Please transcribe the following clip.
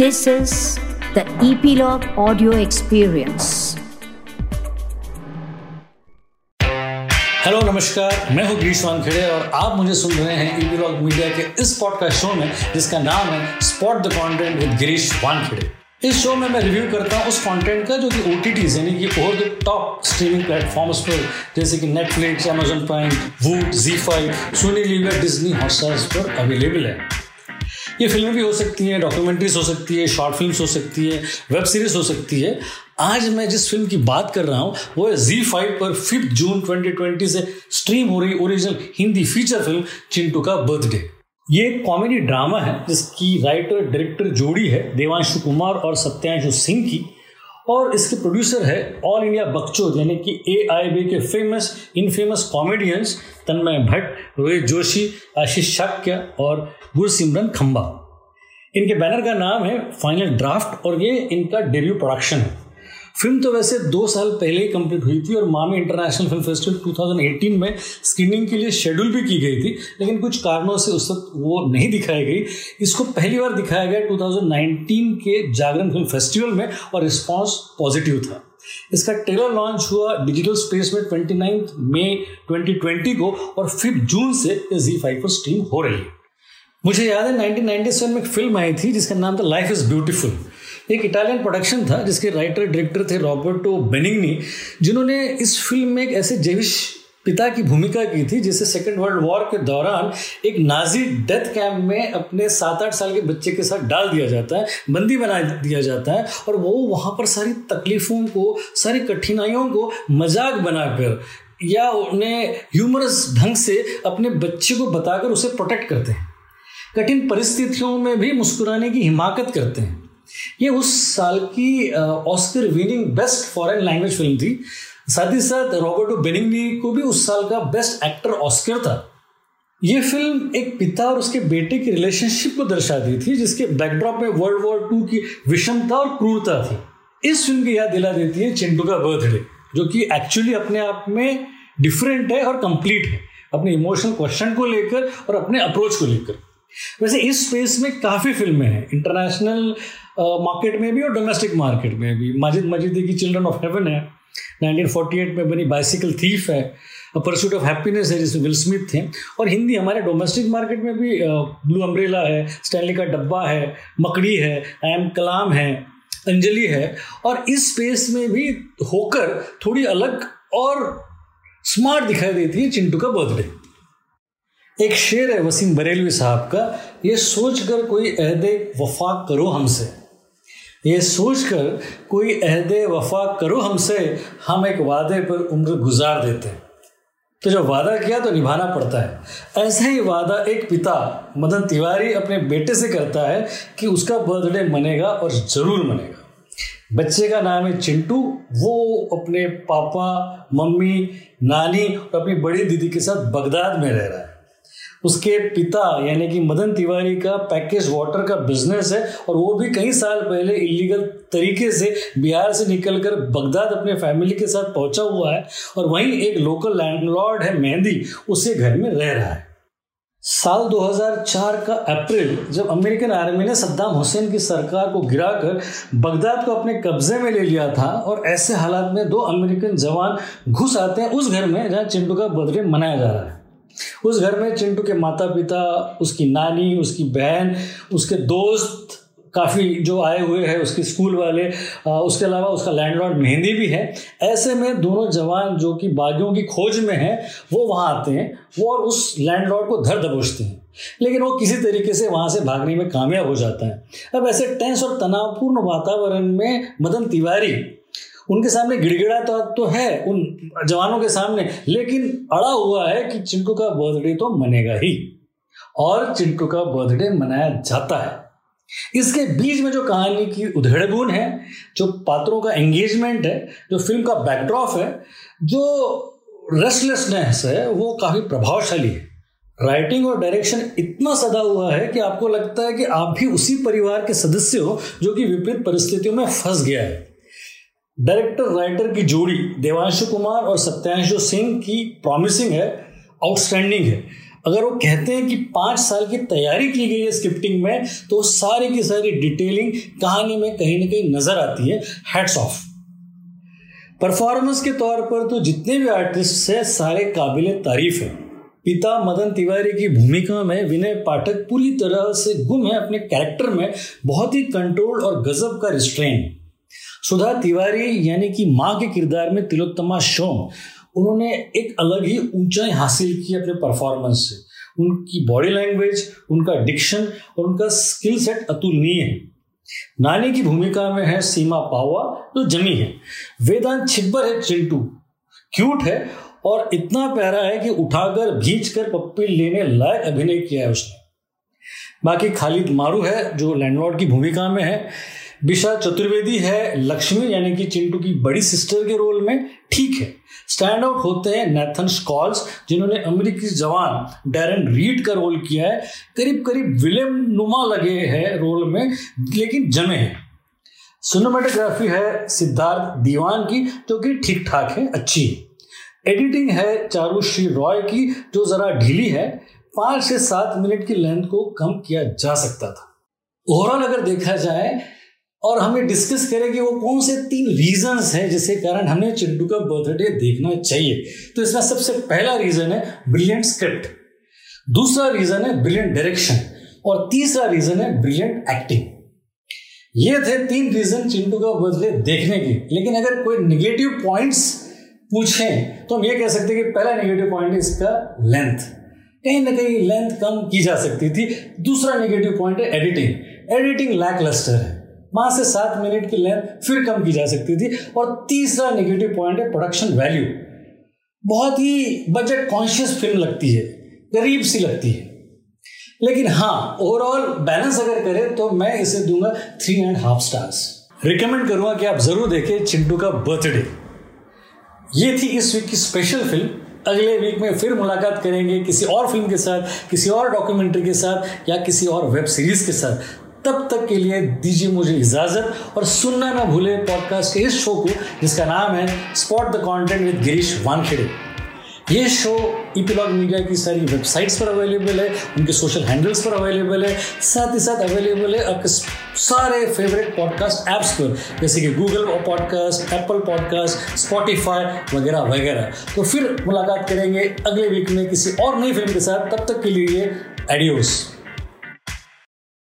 This is the Epilogue Audio Experience. Hello नमस्कार। मैं हूँ गिरीश वानखेड़े और आप मुझे सुन रहे हैं ईपीलॉग मीडिया के इस पॉडकास्ट शो में, जिसका नाम है spot the content with Girish Wankhede. इस शो में मैं रिव्यू करता हूँ उस कंटेंट का, जो कि ओ टी यानी कि over the top streaming platforms पर, जैसे कि Netflix Amazon Prime Voot Zee five Sony Liv Disney Hotstars पर अवेलेबल है। ये फ़िल्में भी हो सकती हैं डॉक्यूमेंट्रीज हो सकती है शॉर्ट फ़िल्म हो सकती है वेब सीरीज़ हो सकती है। आज मैं जिस फ़िल्म की बात कर रहा हूँ, वो है जी फाइव पर फिफ्थ जून 2020 से स्ट्रीम हो रही original Hindi feature film Chintu का बर्थडे ये एक कॉमेडी ड्रामा है, जिसकी राइटर डायरेक्टर जोड़ी है, देवांशु कुमार और सत्यांशु सिंह की। और इसके प्रोड्यूसर है ऑल इंडिया बकचोद यानी कि ए आई बी के famous in famous comedians Tanmay Bhatt, Rohit Joshi, Ashish Shakya और गुरसिमरन खम्बा इनके बैनर का नाम है फाइनल ड्राफ्ट और ये इनका डेब्यू प्रोडक्शन है। फ़िल्म तो वैसे दो साल पहले ही कंप्लीट हुई थी और मामी इंटरनेशनल फ़िल्म फेस्टिवल 2018 में स्क्रीनिंग के लिए शेड्यूल भी की गई थी, लेकिन कुछ कारणों से उस वक्त वो नहीं दिखाई गई। इसको पहली बार दिखाया गया 2019 के जागरण फ़िल्म फेस्टिवल में और रिस्पॉन्स पॉजिटिव था। इसका ट्रेलर लॉन्च हुआ डिजिटल स्पेस में ट्वेंटी मई 2020 को और फिफ्थ जून से जी फाइव पर स्ट्रीम हो रही है। मुझे याद है 1997 में एक फ़िल्म आई थी जिसका नाम था लाइफ इज़ ब्यूटीफुल एक इटालियन प्रोडक्शन था, जिसके राइटर डायरेक्टर थे रॉबर्टो बेनिंगनी जिन्होंने इस फ़िल्म में एक ऐसे जेविश पिता की भूमिका की थी, जिसे सेकेंड वर्ल्ड वॉर के दौरान एक नाजी डेथ कैंप में अपने सात आठ साल के बच्चे के साथ डाल दिया जाता है, बंदी बना दिया जाता है, और वो वहाँ पर सारी तकलीफ़ों को, सारी कठिनाइयों को मज़ाक बनाकर या उन्हें ह्यूमरस ढंग से अपने बच्चे को बताकर उसे प्रोटेक्ट करते हैं। कठिन परिस्थितियों में भी मुस्कुराने की हिमाकत करते हैं। ये उस साल की Oscar winning best foreign language film थी। साथ ही साथ रॉबर्टो बेनिंगनी को भी उस साल का बेस्ट एक्टर ऑस्कर था। ये फ़िल्म एक पिता और उसके बेटे की रिलेशनशिप को दर्शाती थी, जिसके बैकड्रॉप में वर्ल्ड वॉर टू की विषमता और क्रूरता थी। इस फ़िल्म की याद दिला देती है चिंटू का बर्थडे जो कि एक्चुअली अपने आप में डिफरेंट है और कंप्लीट है। अपने इमोशनल क्वेश्चन को लेकर और अपने अप्रोच को लेकर। वैसे इस स्पेस में काफ़ी फ़िल्में हैं। इंटरनेशनल मार्केट में भी और डोमेस्टिक मार्केट में भी। माजिद मजिदी की चिल्ड्रन ऑफ़ हेवन है। 1948 में बनी बाइसिकल थीफ है। परसूट ऑफ़ हैप्पीनेस है जिसमें विल स्मिथ थे। और हिंदी हमारे डोमेस्टिक मार्केट में भी ब्लू अम्ब्रेला है स्टैनली का डब्बा है, मकड़ी है आई एम कलाम है, अंजलि है। और इस स्पेस में भी होकर थोड़ी अलग और स्मार्ट दिखाई देती है चिंटू का बर्थडे एक शेर है वसीम बरेलवी साहब का, ये सोच कर कोई अहद वफा करो हमसे। ये सोच कर कोई अहद वफा करो हमसे, हम एक वादे पर उम्र गुजार देते हैं। तो जब वादा किया तो निभाना पड़ता है। ऐसा ही वादा एक पिता मदन तिवारी अपने बेटे से करता है कि उसका बर्थडे मनेगा और ज़रूर मनेगा। बच्चे का नाम है चिंटू। वो अपने पापा, मम्मी, नानी और अपनी बड़ी दीदी के साथ बगदाद में रह रहा है। उसके पिता, यानी कि मदन तिवारी का पैकेज वाटर का बिज़नेस है और वो भी कई साल पहले इलीगल तरीके से बिहार से निकलकर बगदाद अपने फैमिली के साथ पहुँचा हुआ है और वहीं एक लोकल लैंडलॉर्ड है मेहंदी, उसे घर में रह रहा है। साल 2004 का अप्रैल, जब अमेरिकन आर्मी ने सद्दाम हुसैन की सरकार को गिराकर बगदाद को अपने कब्जे में ले लिया था और ऐसे हालात में दो अमेरिकन जवान घुस आते हैं उस घर में जहाँ चिंटू का बर्थडे मनाया जा रहा है। उस घर में चिंटू के माता पिता उसकी नानी, उसकी बहन, उसके दोस्त काफ़ी जो आए हुए हैं, उसके स्कूल वाले उसके अलावा उसका लैंडलॉर्ड मेहंदी भी है। ऐसे में दोनों जवान जो कि बागियों की खोज में हैं, वो वहाँ आते हैं, वो और उस लैंडलॉर्ड को धर दबोचते हैं। लेकिन वो किसी तरीके से वहाँ से भागने में कामयाब हो जाता है। अब ऐसे टेंस और तनावपूर्ण वातावरण में मदन तिवारी उनके सामने गिड़गिड़ा तो, तो है उन जवानों के सामने लेकिन अड़ा हुआ है कि चिंटू का बर्थडे तो मनेगा ही। और चिंटू का बर्थडे मनाया जाता है। इसके बीच में जो कहानी की उधेड़बून है जो पात्रों का एंगेजमेंट है जो फ़िल्म का बैकड्रॉप है जो रेस्टलेसनेस है वो काफ़ी प्रभावशाली है। राइटिंग और डायरेक्शन इतना सदा हुआ है कि आपको लगता है कि आप भी उसी परिवार के सदस्य हो जो कि विपरीत परिस्थितियों में फंस गया है। डायरेक्टर राइटर की जोड़ी देवांशु कुमार और सत्यांशु सिंह की प्रॉमिसिंग है आउटस्टैंडिंग है। अगर वो कहते हैं कि पाँच साल की तैयारी की गई है स्क्रिप्टिंग में तो सारी की सारी डिटेलिंग कहानी में कहीं ना कहीं नज़र आती है हेड्स ऑफ़ परफॉर्मेंस के तौर पर तो जितने भी आर्टिस्ट हैं, सारे काबिल तारीफ़ हैं। पिता मदन तिवारी की भूमिका में विनय पाठक पूरी तरह से गुम है अपने कैरेक्टर में, बहुत ही कंट्रोल और गजब का रिस्ट्रेन सुधा तिवारी यानी कि माँ के किरदार में तिलोत्तमा शोम, उन्होंने एक अलग ही ऊंचाई हासिल की अपने परफॉर्मेंस से। उनकी बॉडी लैंग्वेज उनका डिक्शन और उनका स्किल सेट अतुलनीय है। नानी की भूमिका में है सीमा पावा, जो जमी है। वेदांत छिब्बर है चिंटू। क्यूट है और इतना प्यारा है कि उठाकर भींच कर पप्पी लेने लायक अभिनय किया है उसने। बाकी खालिद मारू है, जो लैंडलॉर्ड की भूमिका में है। बिशा चतुर्वेदी है लक्ष्मी, यानी कि चिंटू की बड़ी सिस्टर के रोल में ठीक है। स्टैंड आउट होते हैं नेथन स्कॉल्स जिन्होंने अमेरिकी जवान डैरन रीड का रोल किया है। करीब करीब विलियम नुमा लगे हैं रोल में, लेकिन जमे हैं। सिनेमाटोग्राफी है सिद्धार्थ दीवान की, जो कि ठीक ठाक है, अच्छी एडिटिंग है चारुश्री रॉय की, जो जरा ढीली है। पाँच से सात मिनट की लेंथ को कम किया जा सकता था। ओवरऑल अगर देखा जाए और हमें डिस्कस करें कि वो कौन से तीन रीजंस हैं जिसके कारण हमें चिंटू का बर्थडे देखना चाहिए। तो इसमें सबसे पहला रीजन है ब्रिलियंट स्क्रिप्ट दूसरा रीजन है ब्रिलियंट डायरेक्शन और तीसरा रीजन है ब्रिलियंट एक्टिंग ये थे तीन रीजन चिंटू का बर्थडे देखने के। लेकिन अगर कोई निगेटिव पॉइंट्स पूछें तो हम ये कह सकते हैं कि पहला नेगेटिव पॉइंट है इसका लेंथ कहीं ना कहीं लेंथ कम की जा सकती थी। दूसरा निगेटिव पॉइंट है एडिटिंग एडिटिंग लैक लस्टर है। पाँच से सात मिनट की लेंथ फिर कम की जा सकती थी। और तीसरा नेगेटिव पॉइंट है प्रोडक्शन वैल्यू बहुत ही बजट कॉन्शियस फ़िल्म लगती है, गरीब सी लगती है। लेकिन हाँ ओवरऑल बैलेंस अगर करें तो मैं इसे दूँगा three and half stars recommend करूँगा कि आप ज़रूर देखें चिंटू का बर्थडे ये थी इस वीक की स्पेशल फ़िल्म अगले वीक में फिर मुलाकात करेंगे किसी और फ़िल्म के साथ, किसी और डॉक्यूमेंट्री के साथ या किसी और वेब सीरीज़ के साथ। तब तक के लिए दीजिए मुझे इजाज़त और सुनना ना भूले पॉडकास्ट के इस शो को, जिसका नाम है spot the content with Girish Wankhede ये शो ईपीलॉग मीडिया की सारी वेबसाइट्स पर अवेलेबल है, उनके सोशल हैंडल्स पर अवेलेबल है, साथ ही साथ अवेलेबल है आपके सारे फेवरेट पॉडकास्ट ऐप्स पर, जैसे कि Google podcast Apple podcast Spotify वगैरह वगैरह। तो फिर मुलाकात करेंगे अगले वीक में किसी और नई फ़िल्म के साथ, तब तक के लिए एडियोस